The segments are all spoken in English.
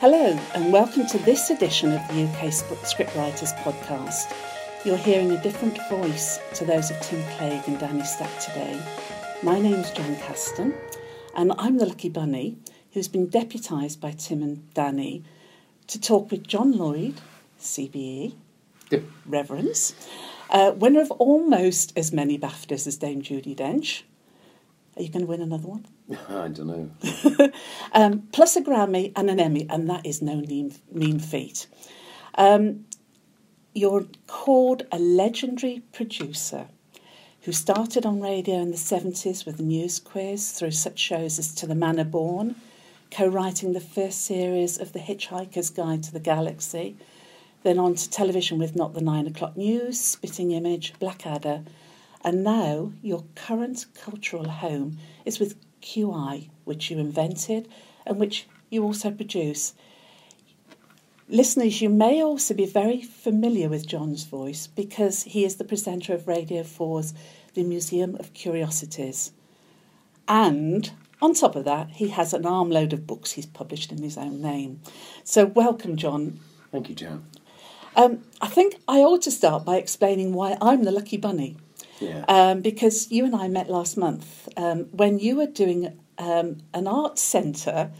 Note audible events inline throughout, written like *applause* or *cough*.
Hello, and welcome to this edition of the UK Scriptwriters Podcast. You're hearing a different voice to those of Tim Clegg and Danny Stack today. My name's Jan Caston, and I'm the lucky bunny who's been deputised by Tim and Danny to talk with John Lloyd, CBE, Yep. Reverence, uh, winner of almost as many BAFTAs as Dame Judi Dench. Are you going to win another one? *laughs* I don't know. *laughs* um, plus a Grammy and an Emmy, and that is no mean, mean feat. Um, you're called a legendary producer who started on radio in the 70s with the news quiz through such shows as To the Manor Born, co writing the first series of The Hitchhiker's Guide to the Galaxy, then on to television with Not the Nine O'Clock News, Spitting Image, Blackadder, and now your current cultural home is with QI, which you invented and which you also produce. Listeners, you may also be very familiar with John's voice because he is the presenter of Radio 4's The Museum of Curiosities. And on top of that, he has an armload of books he's published in his own name. So, welcome, John. Thank you, Jan. Um, I think I ought to start by explaining why I'm the lucky bunny. Yeah. Um, because you and I met last month um, when you were doing um, an art centre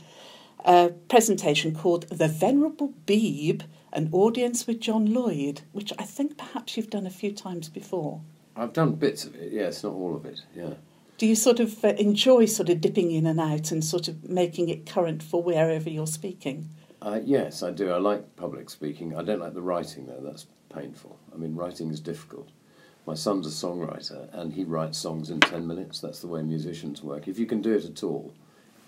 uh, presentation called The Venerable Beeb, an audience with John Lloyd, which I think perhaps you've done a few times before. I've done bits of it, yes, not all of it, yeah. Do you sort of uh, enjoy sort of dipping in and out and sort of making it current for wherever you're speaking? Uh, yes, I do. I like public speaking. I don't like the writing, though. That's painful. I mean, writing is difficult. My son's a songwriter, and he writes songs in 10 minutes. That's the way musicians work. If you can do it at all,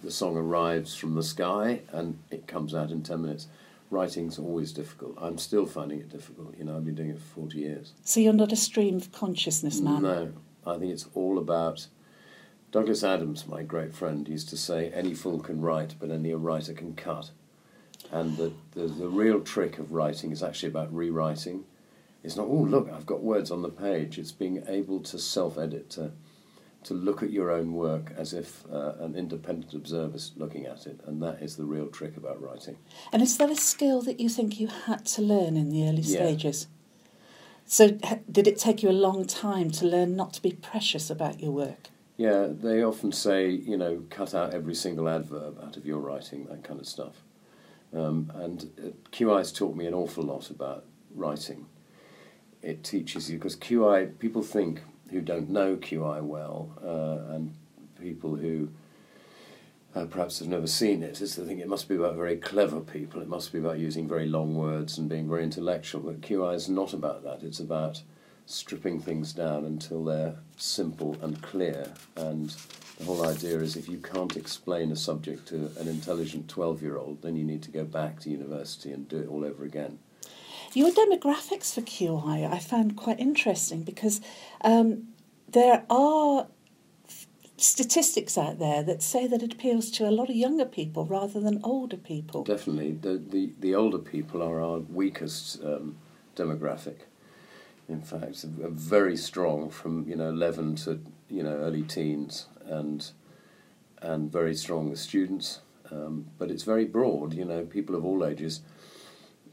the song arrives from the sky and it comes out in 10 minutes. Writing's always difficult. I'm still finding it difficult. You know, I've been doing it for 40 years. So you're not a stream of consciousness man? No, I think it's all about. Douglas Adams, my great friend, used to say, "Any fool can write, but only a writer can cut." And the, the the real trick of writing is actually about rewriting. It's not, "Oh, look, I've got words on the page." It's being able to self-edit, to to look at your own work as if uh, an independent observer is looking at it, and that is the real trick about writing. And is that a skill that you think you had to learn in the early Yeah. stages? So, h- did it take you a long time to learn not to be precious about your work? Yeah, they often say, you know, cut out every single adverb out of your writing, that kind of stuff. Um, and uh, has taught me an awful lot about writing. It teaches you, because QI, people think who don't know QI well, uh, and people who uh, perhaps have never seen it, is they think it must be about very clever people, it must be about using very long words and being very intellectual. But QI is not about that, it's about stripping things down until they're simple and clear. And the whole idea is if you can't explain a subject to an intelligent 12 year old, then you need to go back to university and do it all over again. Your demographics for QI I found quite interesting because um, there are statistics out there that say that it appeals to a lot of younger people rather than older people. Definitely, the, the, the older people are our weakest um, demographic. In fact, very strong from you know 11 to you know early teens, and and very strong students. Um, but it's very broad. You know, people of all ages.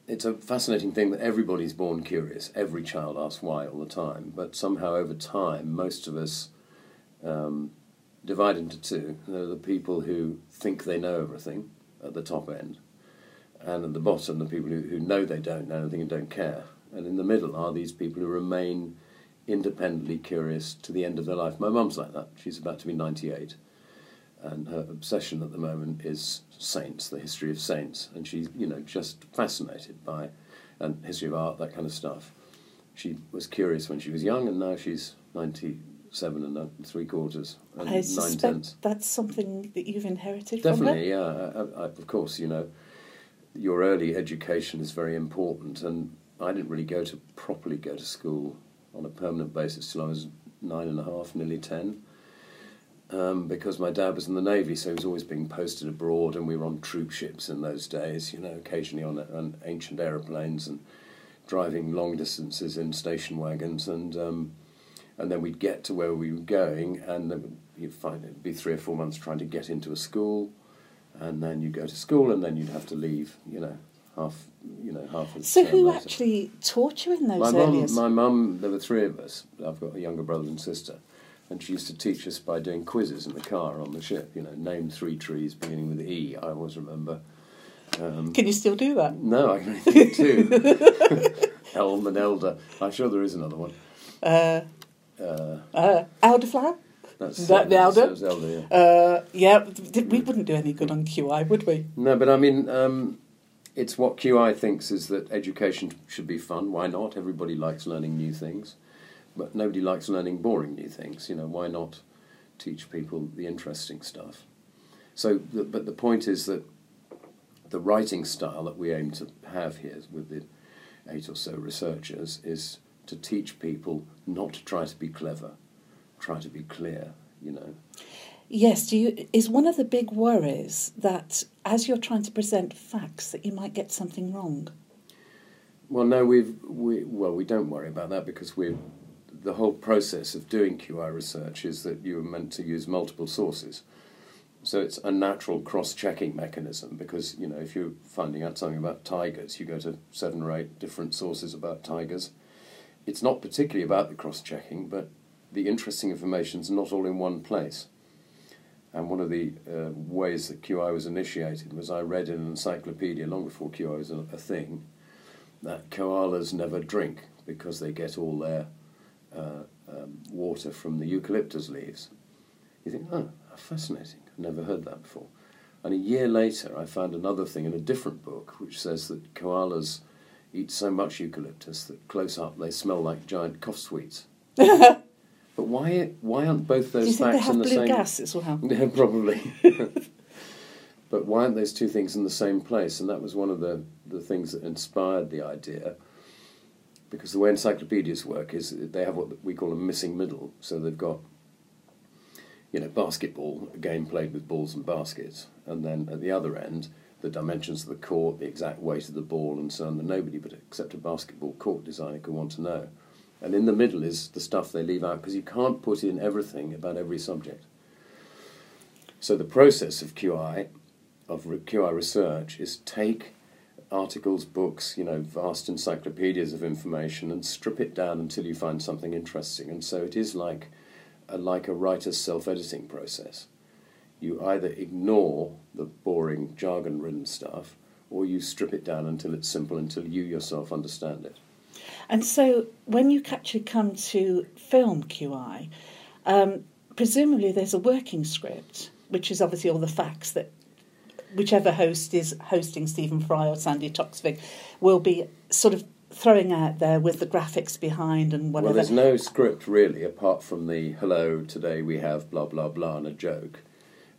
It's a fascinating thing that everybody's born curious. Every child asks why all the time, but somehow over time, most of us um, divide into two. There are the people who think they know everything at the top end, and at the bottom, the people who, who know they don't know anything and don't care. And in the middle are these people who remain independently curious to the end of their life. My mum's like that. She's about to be 98, and her obsession at the moment is saints, the history of saints, and she's you know just fascinated by and history of art, that kind of stuff. She was curious when she was young, and now she's 97 and three quarters and I nine tenths. that's something that you've inherited from her. Definitely, yeah. I, I, of course, you know, your early education is very important, and I didn't really go to properly go to school on a permanent basis till I was nine and a half, nearly ten, um, because my dad was in the navy, so he was always being posted abroad, and we were on troop ships in those days. You know, occasionally on, on ancient aeroplanes and driving long distances in station wagons, and um, and then we'd get to where we were going, and then you'd find it'd be three or four months trying to get into a school and then you go to school, and then you'd have to leave. You know, half. You know, half. Of the So who later. actually taught you in those My mum, my mum, there were three of us. I've got a younger brother and sister, and she used to teach us by doing quizzes in the car on the ship. You know, name three trees beginning with E. I always remember. Um, Can you still do that? no, I can only of two. *laughs* Elm and Elder. I'm sure there is another one. Uh, Uh, uh, elderflower? that's That the Elder? Elder, yeah. Uh, yeah, we wouldn't do any good on QI, would we? No, but I mean, um, it's what QI thinks is that education should be fun. Why not? Everybody likes learning new things, but nobody likes learning boring new things. You know, why not teach people the interesting stuff? So, the, but the point is that the writing style that we aim to have here with the eight or so researchers is to teach people not to try to be clever, try to be clear. You know. Yes, do you, is one of the big worries that as you're trying to present facts that you might get something wrong? Well, no, we've we well we don't worry about that because we the whole process of doing QI research is that you are meant to use multiple sources. So it's a natural cross-checking mechanism because you know if you're finding out something about tigers, you go to seven or eight different sources about tigers. It's not particularly about the cross-checking, but the interesting information is not all in one place. And one of the uh, ways that QI was initiated was I read in an encyclopedia long before QI was a, a thing that koalas never drink because they get all their uh, um, water from the eucalyptus leaves. You think, oh, how fascinating. I've never heard that before. And a year later, I found another thing in a different book which says that koalas eat so much eucalyptus that close up they smell like giant cough sweets. *laughs* but why, why aren't both Do those you think they facts have in the blue same? gas as well? *laughs* Yeah, probably. *laughs* but why aren't those two things in the same place? And that was one of the, the things that inspired the idea. Because the way encyclopedias work is they have what we call a missing middle. So they've got, you know, basketball, a game played with balls and baskets. And then at the other end, the dimensions of the court, the exact weight of the ball, and so on, that nobody but except a basketball court designer could want to know. And in the middle is the stuff they leave out because you can't put in everything about every subject. So the process of QI, of QI research, is take articles, books, you know, vast encyclopedias of information, and strip it down until you find something interesting. And so it is like a, like a writer's self-editing process. You either ignore the boring jargon-ridden stuff, or you strip it down until it's simple, until you yourself understand it. And so when you actually come to film QI, um, presumably there's a working script, which is obviously all the facts that whichever host is hosting Stephen Fry or Sandi Toksvig will be sort of throwing out there with the graphics behind and whatever. Well, there's no script really, apart from the hello, today we have blah blah blah and a joke,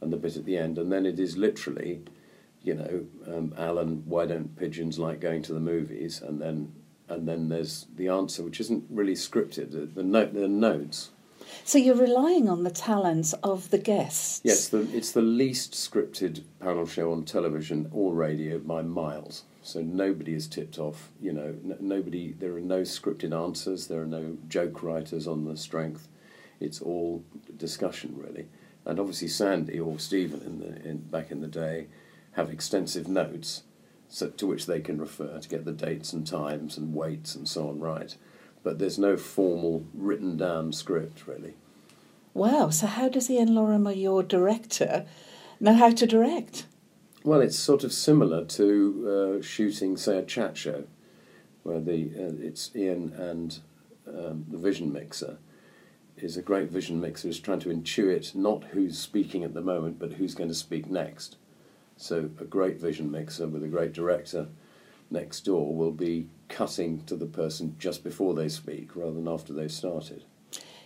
and the bit at the end, and then it is literally, you know, um, Alan, why don't pigeons like going to the movies? And then and then there's the answer, which isn't really scripted. The, the note, the notes. So you're relying on the talents of the guests. Yes, the, it's the least scripted panel show on television or radio by miles. So nobody is tipped off. You know, n- nobody. There are no scripted answers. There are no joke writers on the strength. It's all discussion really. And obviously Sandi or Stephen in the in, back in the day have extensive notes, so to which they can refer to get the dates and times and weights and so on right. But there's no formal written down script really. Wow. So how does Ian Lorimer, your director, know how to direct? Well, it's sort of similar to uh, shooting, say, a chat show, where the uh, it's Ian and um, the vision mixer is a great vision mixer is trying to intuit not who's speaking at the moment, but who's going to speak next. So a great vision mixer with a great director next door will be cutting to the person just before they speak rather than after they've started.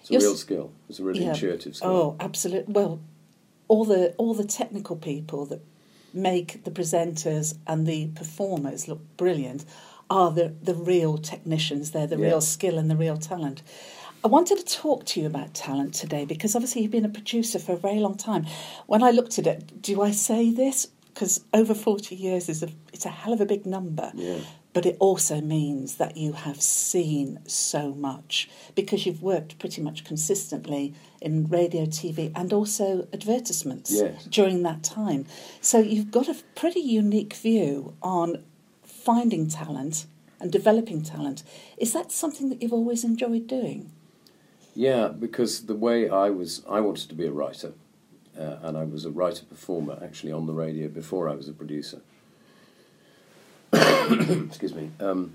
It's a You're real skill. It's a really Yeah. intuitive skill. Oh, absolutely. Well, all the all the technical people that make the presenters and the performers look brilliant are the the real technicians. They're the Yeah. real skill and the real talent. I wanted to talk to you about talent today because obviously you've been a producer for a very long time. When I looked at it, do I say this? Because over forty years is a it's a hell of a big number. Yeah. but it also means that you have seen so much because you've worked pretty much consistently in radio, TV, and also advertisements Yes. during that time. So you've got a pretty unique view on finding talent and developing talent. Is that something that you've always enjoyed doing? Yeah, because the way I was, I wanted to be a writer, uh, and I was a writer performer actually on the radio before I was a producer. *coughs* Excuse me. Um,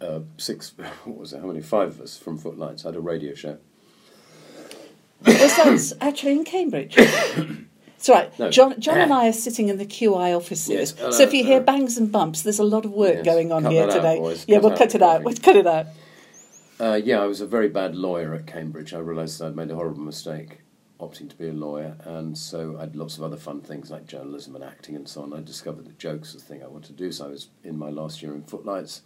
uh, six, *laughs* what was it? How many? Five of us from Footlights had a radio show. Was that actually in Cambridge? It's all right. No. John, John and *coughs* I are sitting in the QI offices. Yes. So if you hear no. bangs and bumps, there's a lot of work Yes. going on Cut here out, today. boys. Yeah, Cut we'll out cut it out. We'll cut it out. Uh, yeah, I was a very bad lawyer at Cambridge. I realised I'd made a horrible mistake opting to be a lawyer, and so I had lots of other fun things like journalism and acting and so on. I discovered that jokes was the thing I wanted to do, so I was in my last year in Footlights.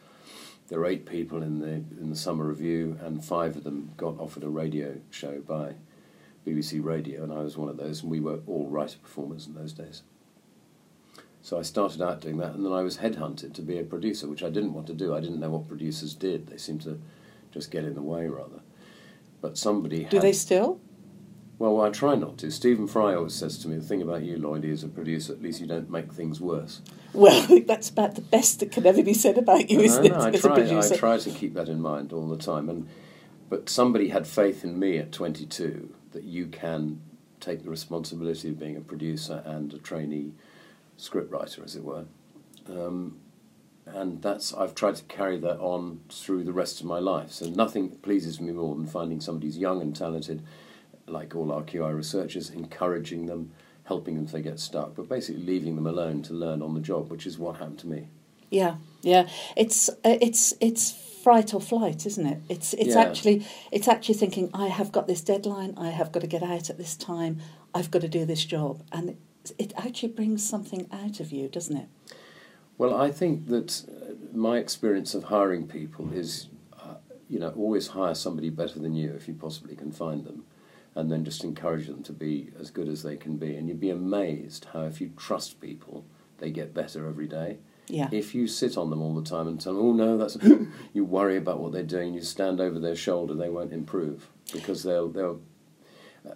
There were eight people in the in the summer review, and five of them got offered a radio show by BBC Radio, and I was one of those. And we were all writer performers in those days. So I started out doing that, and then I was headhunted to be a producer, which I didn't want to do. I didn't know what producers did. They seemed to just get in the way, rather. But somebody Do had, they still? Well, I try not to. Stephen Fry always says to me, the thing about you, Lloydie, as a producer, at least you don't make things worse. Well, *laughs* that's about the best that can ever be said about you, No, isn't no, it? I as try, a producer. I try to keep that in mind all the time. And but somebody had faith in me at 22 that you can take the responsibility of being a producer and a trainee scriptwriter, as it were. Um, and that's I've tried to carry that on through the rest of my life. So nothing pleases me more than finding somebody who's young and talented, like all our QI researchers, encouraging them, helping them if they get stuck, but basically leaving them alone to learn on the job, which is what happened to me. Yeah, yeah. It's uh, it's it's fright or flight, isn't it? It's it's Yeah. actually it's actually thinking I have got this deadline. I have got to get out at this time. I've got to do this job, and it, it actually brings something out of you, doesn't it? Well, I think that uh, my experience of hiring people is, uh, you know, always hire somebody better than you if you possibly can find them, and then just encourage them to be as good as they can be. And you'd be amazed how if you trust people, they get better every day. Yeah. If you sit on them all the time and tell them, oh no, that's *laughs* you worry about what they're doing, you stand over their shoulder, they won't improve because they'll they'll.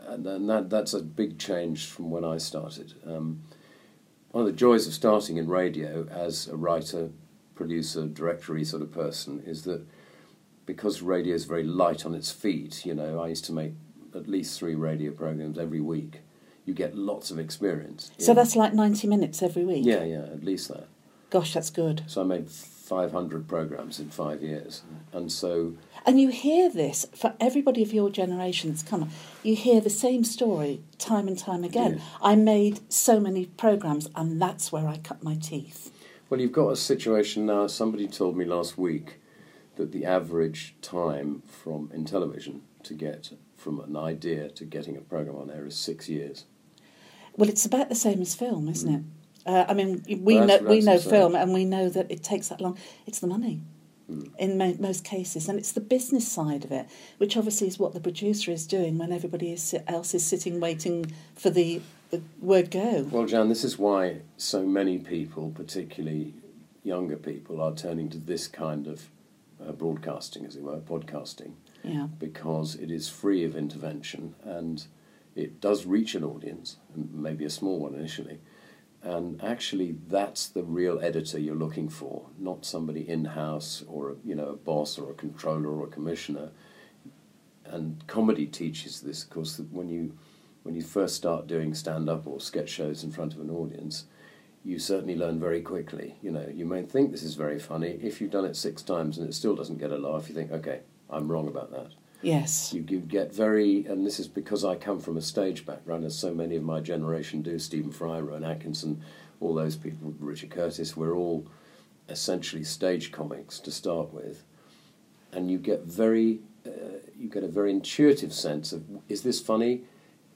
And that that's a big change from when I started. Um, one of the joys of starting in radio as a writer, producer, directory sort of person is that because radio is very light on its feet, you know, I used to make at least three radio programs every week. You get lots of experience. So in- that's like ninety minutes every week. yeah, yeah, at least that. Gosh, that's good. So I made 500 programs in five years, and so And you hear this for everybody of your generation that's come. You hear the same story time and time again. Yeah. I made so many programs, and that's where I cut my teeth. well, you've got a situation now. Somebody told me last week that the average time from in television to get from an idea to getting a program on air is six years. Well, it's about the same as film, isn't it? Uh, I mean, we Mm. Well, know we know film, and we know that it takes that long. It's the money Mm. in mo- most cases, and it's the business side of it, which obviously is what the producer is doing when everybody is, else is sitting waiting for the, the word go. Well, Jan, this is why so many people, particularly younger people, are turning to this kind of uh, broadcasting, as it were, podcasting, Yeah, because it is free of intervention and it does reach an audience, maybe a small one initially. And actually, that's the real editor you're looking for, not somebody in house or you know a boss or a controller or a commissioner. And comedy teaches this, of course, that when you when you first start doing stand up or sketch shows in front of an audience, you certainly learn very quickly. You know, you may think this is very funny. If you've done it six times and it still doesn't get a laugh, you think, okay, I'm wrong about that. yes, You, you get very, and this is because I come from a stage background, as so many of my generation do. Stephen Fry, Rowan Atkinson, all those people, Richard Curtis, we're all essentially stage comics to start with, and you get very, uh, you get a very intuitive sense of is this funny,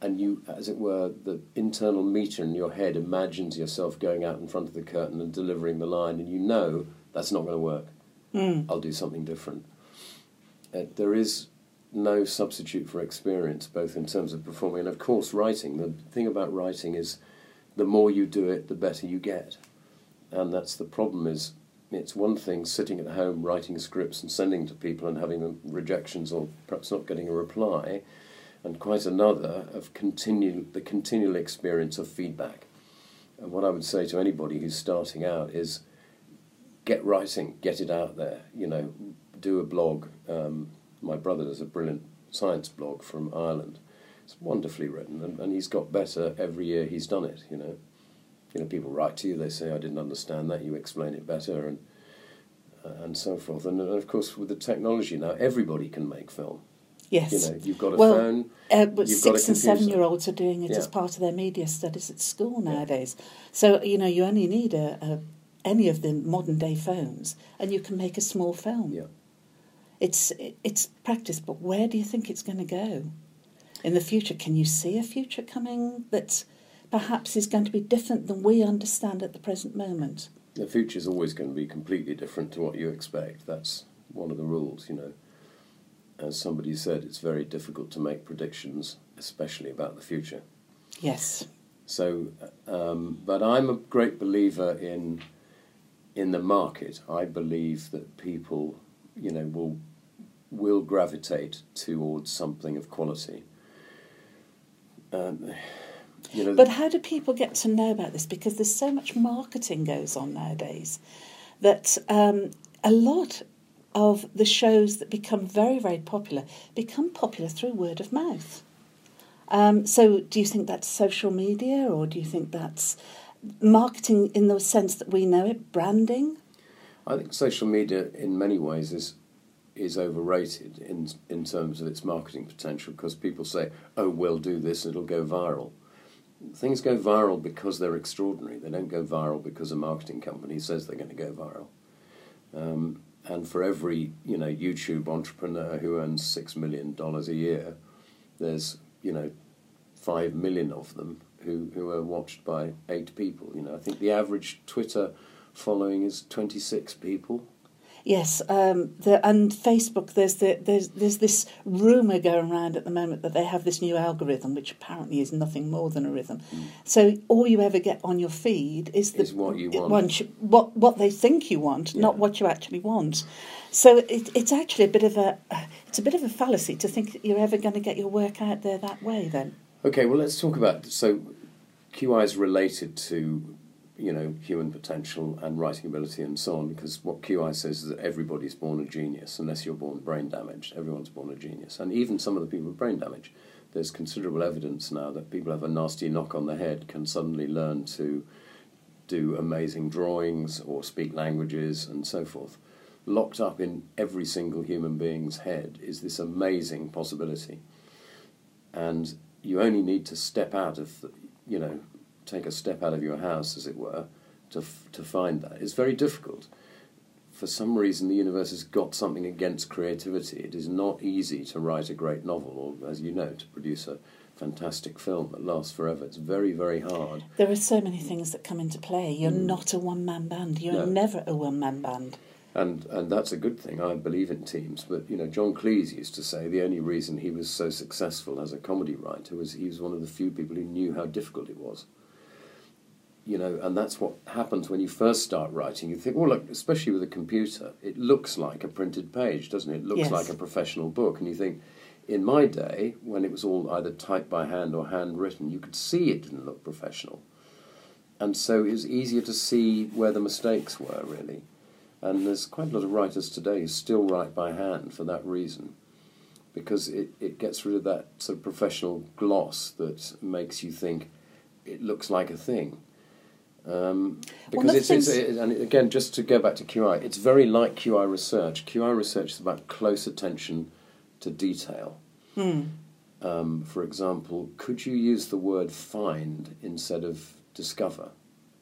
and you, as it were, the internal meter in your head imagines yourself going out in front of the curtain and delivering the line, and you know that's not going to work. Mm. I'll do something different. Uh, there is no substitute for experience, both in terms of performing and, of course, writing. The thing about writing is the more you do it, the better you get. And that's the problem is it's one thing sitting at home writing scripts and sending to people and having rejections or perhaps not getting a reply, and quite another of continue the continual experience of feedback. And what I would say to anybody who's starting out is get writing, get it out there. You know, do a blog. Um, my brother does a brilliant science blog from Ireland. It's wonderfully written, and, and he's got better every year he's done it. You know, you know, people write to you. They say, "I didn't understand that. You explain it better," and uh, and so forth. And, and of course, with the technology now, everybody can make film. Yes. You know, you've got a well, phone. Uh, but you've got a six and seven year olds are doing it Yeah. as part of their media studies at school nowadays. So, you know, you only need a, a any of the modern day phones and you can make a small film. Yeah. It's it's practice, but where do you think it's going to go in the future? Can you see a future coming that perhaps is going to be different than we understand at the present moment? The future is always going to be completely different to what you expect. That's one of the rules, you know. As somebody said, it's very difficult to make predictions, especially about the future. Yes. So, um, but I'm a great believer in in the market. I believe that people, you know, will will gravitate towards something of quality. Um, you know, But how do people get to know about this? Because there's so much marketing goes on nowadays that um, a lot of the shows that become very, very popular become popular through word of mouth. Um, so, do you think that's social media, or do you think that's marketing in the sense that we know it, branding? I think social media, in many ways, is is overrated in in terms of its marketing potential because people say, "Oh, we'll do this; it'll go viral." Things go viral because they're extraordinary. They don't go viral because a marketing company says they're going to go viral. Um, and for every you know YouTube entrepreneur who earns six million dollars a year, there's you know five million of them who, who are watched by eight people. You know, I think the average Twitter following is twenty six people. Yes, um, the, and Facebook. There's the, there's there's this rumor going around at the moment that they have this new algorithm, which apparently is nothing more than a rhythm. So all you ever get on your feed is the Is what you want. what what they think you want, not what you actually want. So it, it's actually a bit of a it's a bit of a fallacy to think that you're ever going to get your work out there that way. Then Okay, well, let's talk about so QI is related to you know human potential and writing ability and so on because what QI says is that everybody's born a genius unless you're born brain damaged. Everyone's born a genius, and even some of the people with brain damage. There's considerable evidence now that people have a nasty knock on the head can suddenly learn to do amazing drawings or speak languages and so forth. Locked up in every single human being's head is this amazing possibility. And you only need to step out of, the, you know, take a step out of your house, as it were, to, f- to find that. It's very difficult. For some reason, the universe has got something against creativity. It is not easy to write a great novel, or, as you know, to produce a fantastic film that lasts forever. It's very, very hard. there are so many things that come into play. You're mm. not a one man band. You're No. never a one man band. And and that's a good thing. I believe in teams. But you know, John Cleese used to say the only reason he was so successful as a comedy writer was he was one of the few people who knew how difficult it was. You know, and that's what happens when you first start writing. You think, well, look, especially with a computer, it looks like a printed page, doesn't it? It looks Yes. like a professional book, and you think. In my day, when it was all either typed by hand or handwritten, you could see it didn't look professional. And so it was easier to see where the mistakes were, really. And there's quite a lot of writers today who still write by hand for that reason, because it, it gets rid of that sort of professional gloss that makes you think it looks like a thing. Um, because the it's, it's it, and again, just to go back to QI, it's very like QI research. QI research is about close attention to detail. Um, for example, could you use the word find instead of discover?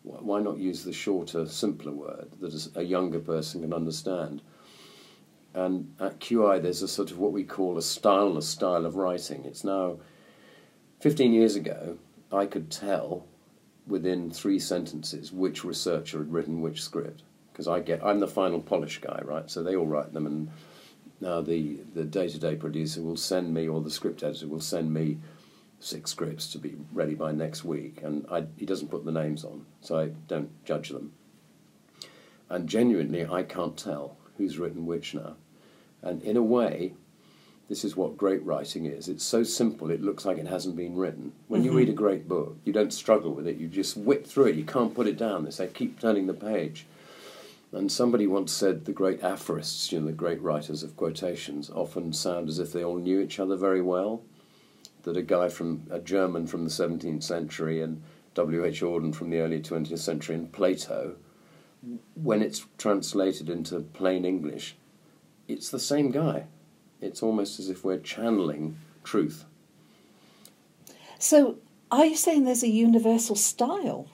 Why not use the shorter, simpler word that a younger person can understand? And at QI, there's a sort of what we call a styleless style of writing. It's now 15 years ago, I could tell within three sentences which researcher had written which script because I get I'm the final polish guy, right? So they all write them, and now the the day to day producer will send me, or the script editor will send me six scripts to be ready by next week, and I, he doesn't put the names on, so I don't judge them. And genuinely, I can't tell who's written which now. And in a way, this is what great writing is. It's so simple, it looks like it hasn't been written. When you mm-hmm. read a great book, you don't struggle with it, you just whip through it, you can't put it down. They say, keep turning the page. And somebody once said the great aphorists, you know, the great writers of quotations, often sound as if they all knew each other very well. That a guy from, a German from the 17th century and W.H. Auden from the early 20th century and Plato, when it's translated into plain English, it's the same guy. It's almost as if we're channeling truth. So, are you saying there's a universal style?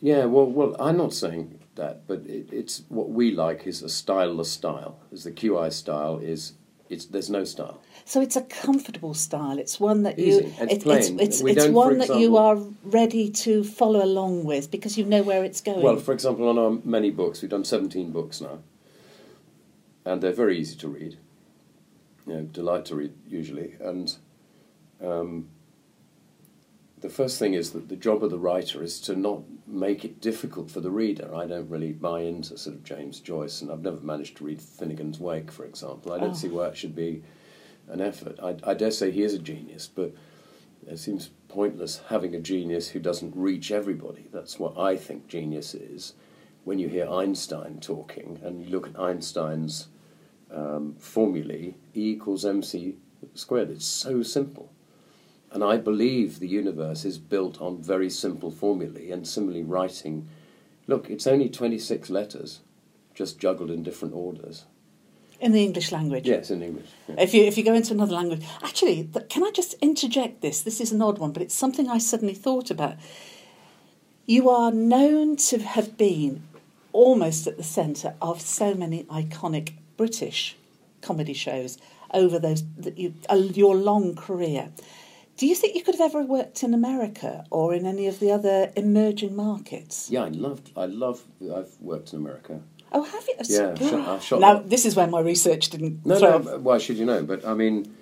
Yeah, well, well, I'm not saying that, but it, it's what we like is a styleless style. As the QI style is, it's there's no style. So it's a comfortable style. It's one that Easy. you. It's it- it's plain. it's, it's one that you are ready to follow along with because you know where it's going. Well, for example, on our many books, we've done 17 books now, and they're very easy to read. You know, delight to read usually, and um, the first thing is that the job of the writer is to not make it difficult for the reader. I don't really buy into sort of James Joyce, and I've never managed to read Finnegans Wake, for example. I don't Oh. see why it should be an effort. I, I dare say he is a genius, but it seems pointless having a genius who doesn't reach everybody. That's what I think genius is. When you hear Einstein talking and you look at Einstein's um, formulae, E equals mc squared, it's so simple. And I believe the universe is built on very simple formulae, and similarly, writing. Look, it's only 26 letters, just juggled in different orders. in the English language. Yes, in English. yeah. If you if you go into another language, actually, th- can I just interject this? This is an odd one, but it's something I suddenly thought about. You are known to have been almost at the centre of so many iconic British comedy shows over those that you, uh, your long career. Do you think you could have ever worked in America or in any of the other emerging markets? Yeah, I loved. I love. I've worked in America. Oh, have you? Yeah, I've shot, I've shot now this is where my research didn't No, no. Why should you know? But I mean,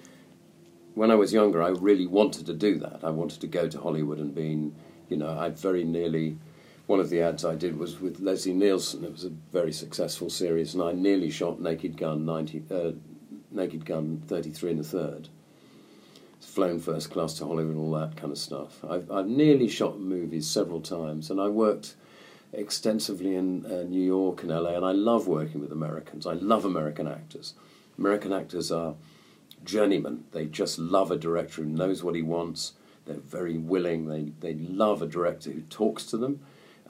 when I was younger, I really wanted to do that. I wanted to go to Hollywood and being, you know, I very nearly. One of the ads I did was with Leslie Nielsen. It was a very successful series, and I nearly shot Naked Gun ninety, uh, Naked Gun thirty three and a third. It's Flown first class to Hollywood and all that kind of stuff. I've, I've nearly shot movies several times, and I worked extensively in uh, New York and LA, and I love working with Americans. I love American actors. American actors are journeymen. They just love a director who knows what he wants. They're very willing. They, they love a director who talks to them,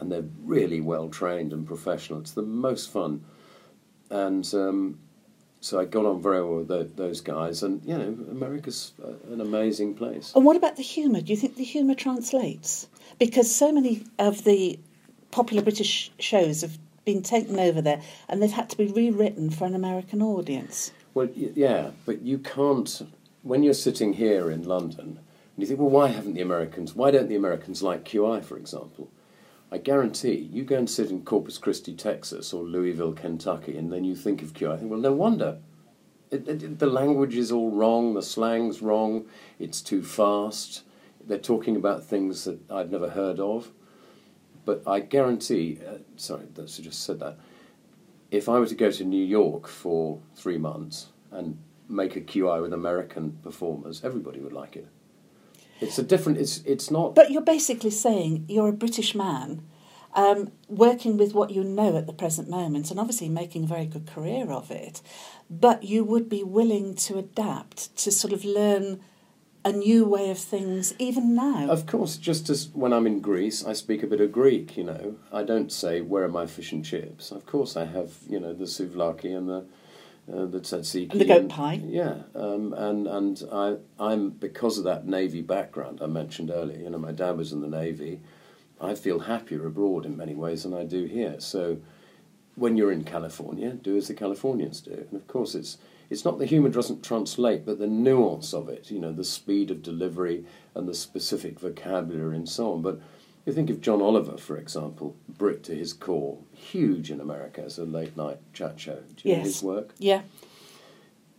and they're really well trained and professional. It's the most fun. And um, so I got on very well with tho- those guys, and you know, America's an amazing place. And what about the humour? Do you think the humour translates? Because so many of the popular British shows have been taken over there and they've had to be rewritten for an American audience. Well, yeah, but you can't. When you're sitting here in London, and you think, well, why haven't the Americans? Why don't the Americans like QI, for example? I guarantee you go and sit in Corpus Christi, Texas, or Louisville, Kentucky, and then you think of QI. I think, well, no wonder. It, it, the language is all wrong. The slang's wrong. It's too fast. They're talking about things that I've never heard of. But I guarantee. Uh, sorry, that's I just said that if I were to go to New York for three months and make a QI with American performers, everybody would like it. It's a different. It's it's not. But you're basically saying you're a British man um, working with what you know at the present moment and obviously making a very good career of it, but you would be willing to adapt to sort of learn a new way of things even now. Of course, just as when I'm in Greece, I speak a bit of Greek. You know, I don't say where are my fish and chips. Of course, I have you know the souvlaki and the uh, the tzatziki And the goat pie. Yeah, um, and and I I'm because of that navy background I mentioned earlier. You know, my dad was in the navy. I feel happier abroad in many ways than I do here. So when you're in California, do as the Californians do. And of course, it's it's not the humour doesn't translate, but the nuance of it. You know, the speed of delivery and the specific vocabulary and so on. But you think of John Oliver, for example, Brit to his core, huge in America as a late night chat show. Do you know his work? yeah.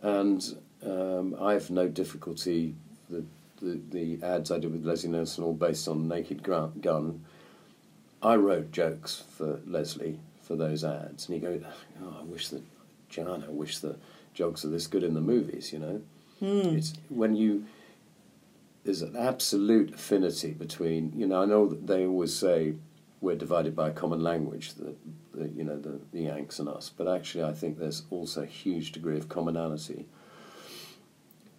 And um, I have no difficulty. The, the the ads I did with Leslie Nielsen, all based on Naked Gun. I wrote jokes for Leslie for those ads, and you go, "Oh, I wish that John, I wish the jokes are this good in the movies." You know, Hmm. it's when you there's an absolute affinity between you know I know that they always say we're divided by a common language the, the you know the, the Yanks and us but actually I think there's also a huge degree of commonality.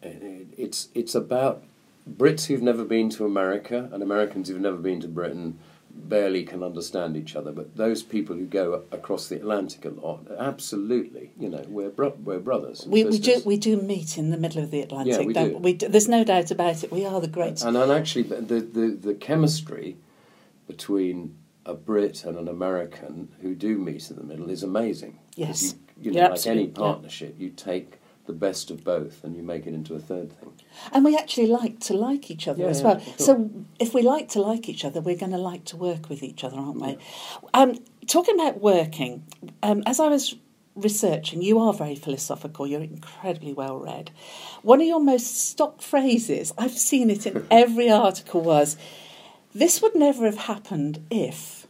And it, it's it's about Brits who've never been to America and Americans who've never been to Britain barely can understand each other but those people who go across the Atlantic a lot absolutely you know we're bro- we're brothers We, we do we do meet in the middle of the Atlantic. we don't. We do, there's no doubt about it. We are the great. And, and actually, the, the, the chemistry between a Brit and an American who do meet in the middle is amazing. Yes. You, you know, like any absolutely- yeah. partnership, you take the best of both and you make it into a third thing. And we actually like to like each other Yeah, as yeah, well. sure. So if we like to like each other, we're going to like to work with each other, aren't we? Um, talking about working, um, as I was researching, you are very philosophical. You're incredibly well read. One of your most stock phrases, I've seen it in *laughs* every article, was this would never have happened if.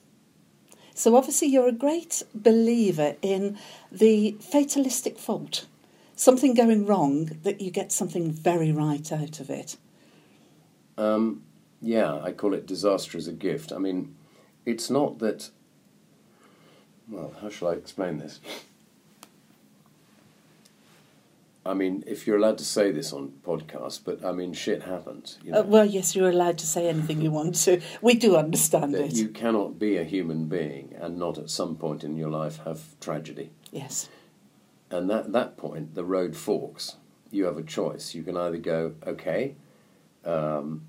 So obviously, you're a great believer in the fatalistic fault. Something going wrong, that you get something very right out of it. Um, yeah, I call it disaster as a gift. I mean, it's not that. Well, how shall I explain this? I mean, if you're allowed to say this on podcast, but I mean, shit happens. You know? Uh, well, yes, you're allowed to say anything you want to. We do understand that it. you cannot be a human being and not at some point in your life have tragedy. Yes. And at that point, the road forks. You have a choice. You can either go, okay, um,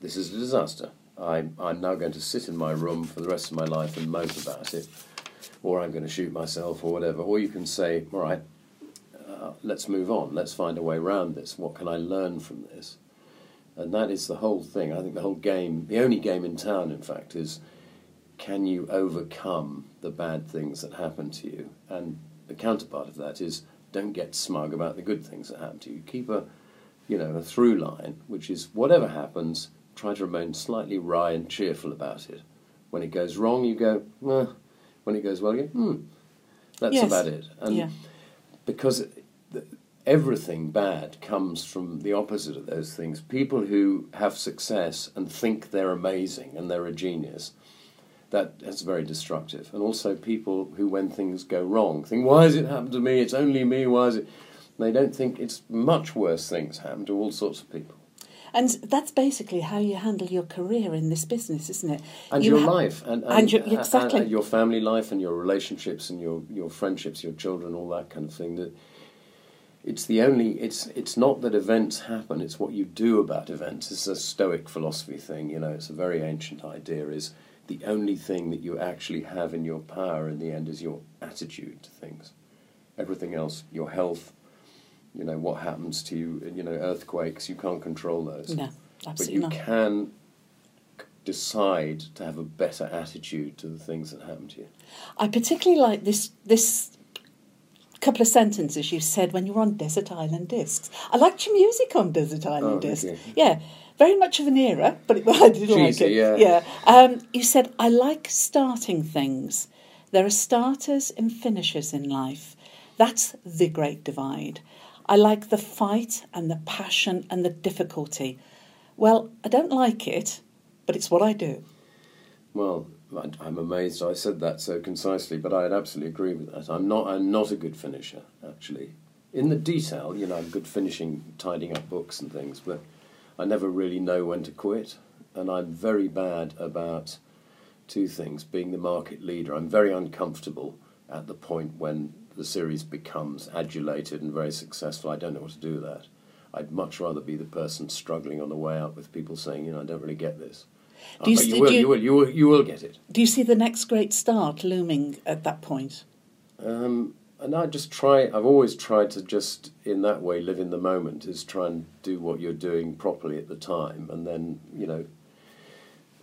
this is a disaster. I'm, I'm now going to sit in my room for the rest of my life and mope about it, or I'm going to shoot myself, or whatever. Or you can say, all right, uh, let's move on. Let's find a way around this. What can I learn from this? And that is the whole thing. I think the whole game, the only game in town, in fact, is can you overcome the bad things that happen to you? And the counterpart of that is don't get smug about the good things that happen to you. Keep a, you know, a through line, which is whatever happens, try to remain slightly wry and cheerful about it. When it goes wrong, you go, well. When it goes well, you go, hmm, that's Yes. about it. And yeah. because th- everything bad comes from the opposite of those things. People who have success and think they're amazing and they're a genius, that is very destructive. And also people who, when things go wrong, think, why has it happened to me? It's only me. Why is it? They don't think it's much worse things happen to all sorts of people. And that's basically how you handle your career in this business, isn't it? And You your ha- life, and, and, and your- uh, and- exactly. and your family life, and your relationships, and your, your friendships, your children, all that kind of thing. That it's the only. It's it's not that events happen. It's what you do about events. It's a Stoic philosophy thing. You know, it's a very ancient idea. Is the only thing that you actually have in your power in the end is your attitude to things. Everything else, your health, you know, what happens to you, you know, earthquakes, you can't control those No, absolutely but you not. can decide to have a better attitude to the things that happen to you. I particularly like this this couple of sentences you said when you were on Desert Island Discs. I liked your music on Desert Island Oh, Discs. Yeah, very much of an era, but it, *laughs* I did like it. yeah. Um, you said I like starting things. There are starters and finishers in life. That's the great divide. I like the fight and the passion and the difficulty. Well, I don't like it, but it's what I do. Well, I'm amazed I said that so concisely, but I'd absolutely agree with that. I'm not. I'm not a good finisher, actually. In the detail, you know, I'm good finishing, tidying up books and things, but I never really know when to quit. And I'm very bad about two things: being the market leader. I'm very uncomfortable at the point when the series becomes adulated and very successful. I don't know what to do with that. I'd much rather be the person struggling on the way out with people saying, you know, I don't really get this. Do you you, will, you- you will, you will, you will get it. Do you see the next great start looming at that point? Um, and I just try. I've always tried to just, in that way, live in the moment. Is try and do what you're doing properly at the time, and then you know,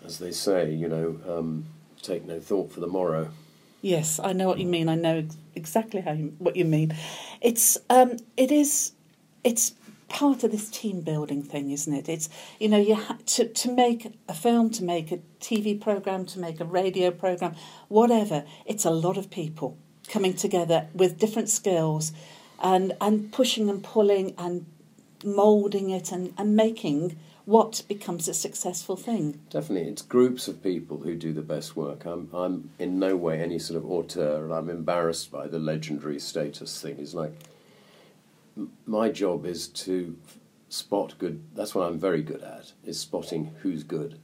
as they say, you know, um, take no thought for the morrow. Yes, I know what you mean. I know ex- exactly how you, what you mean. It's um, it is it's part of this team building thing, isn't it? It's you know you ha- to to make a film, to make a TV program, to make a radio program, whatever. It's a lot of people coming together with different skills, and and pushing and pulling and molding it and, and making what becomes a successful thing. Definitely, it's groups of people who do the best work. I'm, I'm in no way any sort of auteur, and I'm embarrassed by the legendary status thing. It's like my job is to spot good. That's what I'm very good at. Is spotting who's good.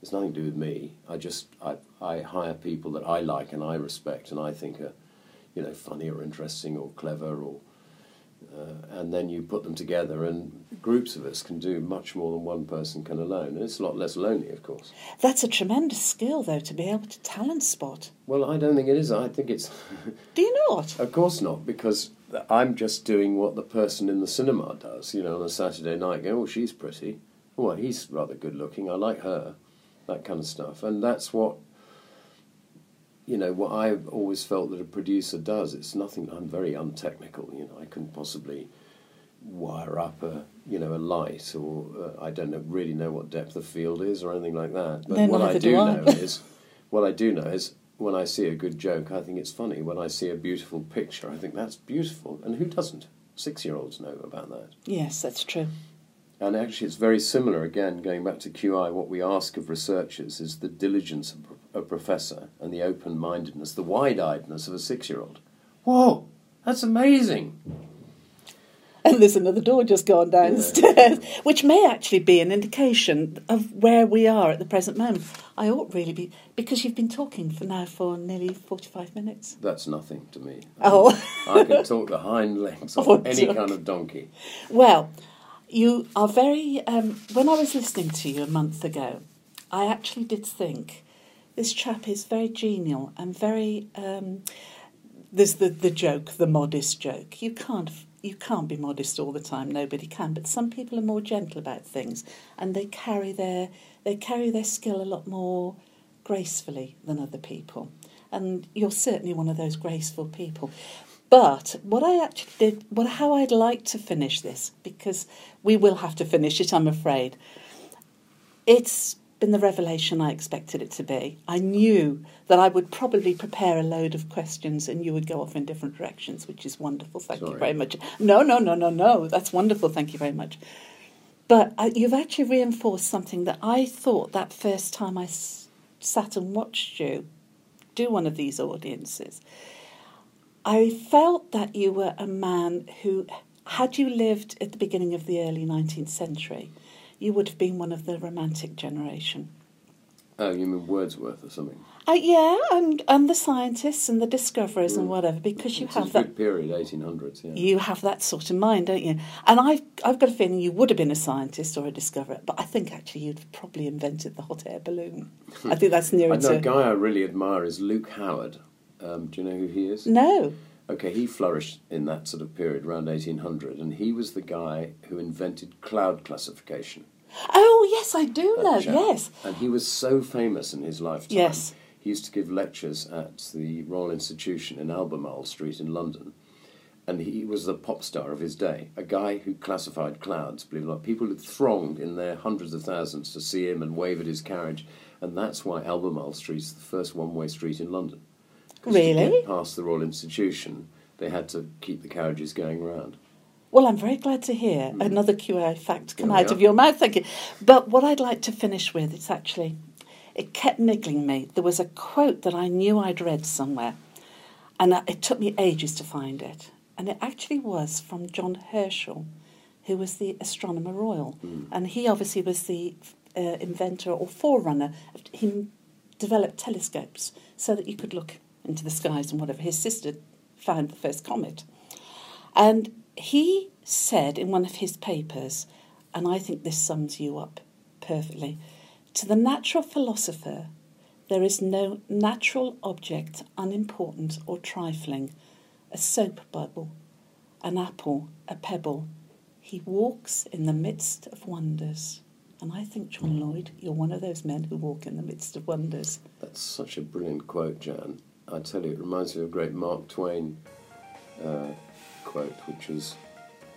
It's nothing to do with me. I just I, I hire people that I like and I respect and I think are, you know, funny or interesting or clever or uh, and then you put them together, and groups of us can do much more than one person can alone. And it's a lot less lonely, of course. That's a tremendous skill, though, to be able to talent spot. Well, I don't think it is. I think it's, Do you not? of course not, because I'm just doing what the person in the cinema does. You know, on a Saturday night, go, oh, she's pretty. Well, he's rather good looking. I like her. That kind of stuff. And that's what, you know, what I've always felt that a producer does. It's nothing, I'm very untechnical. You know, I couldn't possibly wire up a you know a light or uh, I don't know really know what depth of field is or anything like that. But No, what I do do I. know is *laughs* what I do know is when I see a good joke, I think it's funny. When I see a beautiful picture, I think that's beautiful. And who doesn't? Six year olds know about that. Yes, that's true. And actually, it's very similar. Again, going back to QI, what we ask of researchers is the diligence of a professor and the open mindedness, the wide eyedness of a six year old. Whoa, that's amazing. And there's another door just gone downstairs, Yeah. which may actually be an indication of where we are at the present moment. I ought really be, because you've been talking for now for nearly 45 minutes. That's nothing to me. Oh. I can talk the hind legs *laughs* of Oh, any kind of donkey. Well, you are very. Um, when I was listening to you a month ago, I actually did think this chap is very genial and very. Um, there's the, the joke, the modest joke. You can't you can't be modest all the time. Nobody can. But some people are more gentle about things, and they carry their they carry their skill a lot more gracefully than other people. And you're certainly one of those graceful people. But what I actually did, what how I'd like to finish this, because we will have to finish it, I'm afraid. It's been the revelation I expected it to be. I knew that I would probably prepare a load of questions and you would go off in different directions, which is wonderful. Thank you very much. No, no, no, no, no. That's wonderful. Thank you very much. But uh, you've actually reinforced something that I thought that first time I s- sat and watched you do one of these audiences. I felt that you were a man who, had you lived at the beginning of the early 19th century, you would have been one of the romantic generation. Oh, you mean Wordsworth or something? Uh, yeah, and, and the scientists and the discoverers and whatever, because you It's have a that good period, 1800s, yeah. you have that sort of mind, don't you? And I've I've got a feeling you would have been a scientist or a discoverer, but I think actually you'd probably invented the hot air balloon. *laughs* I think that's nearer I know a guy I really admire is Luke Howard. Um, do you know who he is? no. Okay, he flourished in that sort of period around 1800, and he was the guy who invented cloud classification. Oh yes, I do know. chap. Yes, And he was so famous in his lifetime. Yes. He used to give lectures at the Royal Institution in Albemarle Street in London. And he was the pop star of his day. A guy who classified clouds, believe it or not. People had thronged in their hundreds of thousands to see him and wave at his carriage. And that's why Albemarle Street is the first one way street in London. Really? To get past the Royal Institution, they had to keep the carriages going round. Well, I'm very glad to hear another QI fact come out of your mouth. Thank you. But what I'd like to finish with is actually, it kept niggling me. There was a quote that I knew I'd read somewhere, and it took me ages to find it. And it actually was from John Herschel, who was the astronomer royal. And he obviously was the uh, inventor or forerunner. He developed telescopes so that you could look into the skies and whatever. His sister found the first comet. And he said in one of his papers, and I think this sums you up perfectly to the natural philosopher, there is no natural object unimportant or trifling, a soap bubble, an apple, a pebble. He walks in the midst of wonders. And I think, John Lloyd, you're one of those men who walk in the midst of wonders. That's such a brilliant quote, Jan. I tell you, it reminds me of a great Mark Twain uh, quote, which was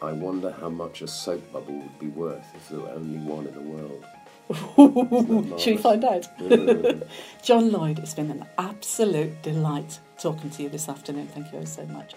I wonder how much a soap bubble would be worth if there were only one in the world. *laughs* Should we find out? *laughs* Mm-hmm. John Lloyd, it's been an absolute delight talking to you this afternoon. Thank you so much.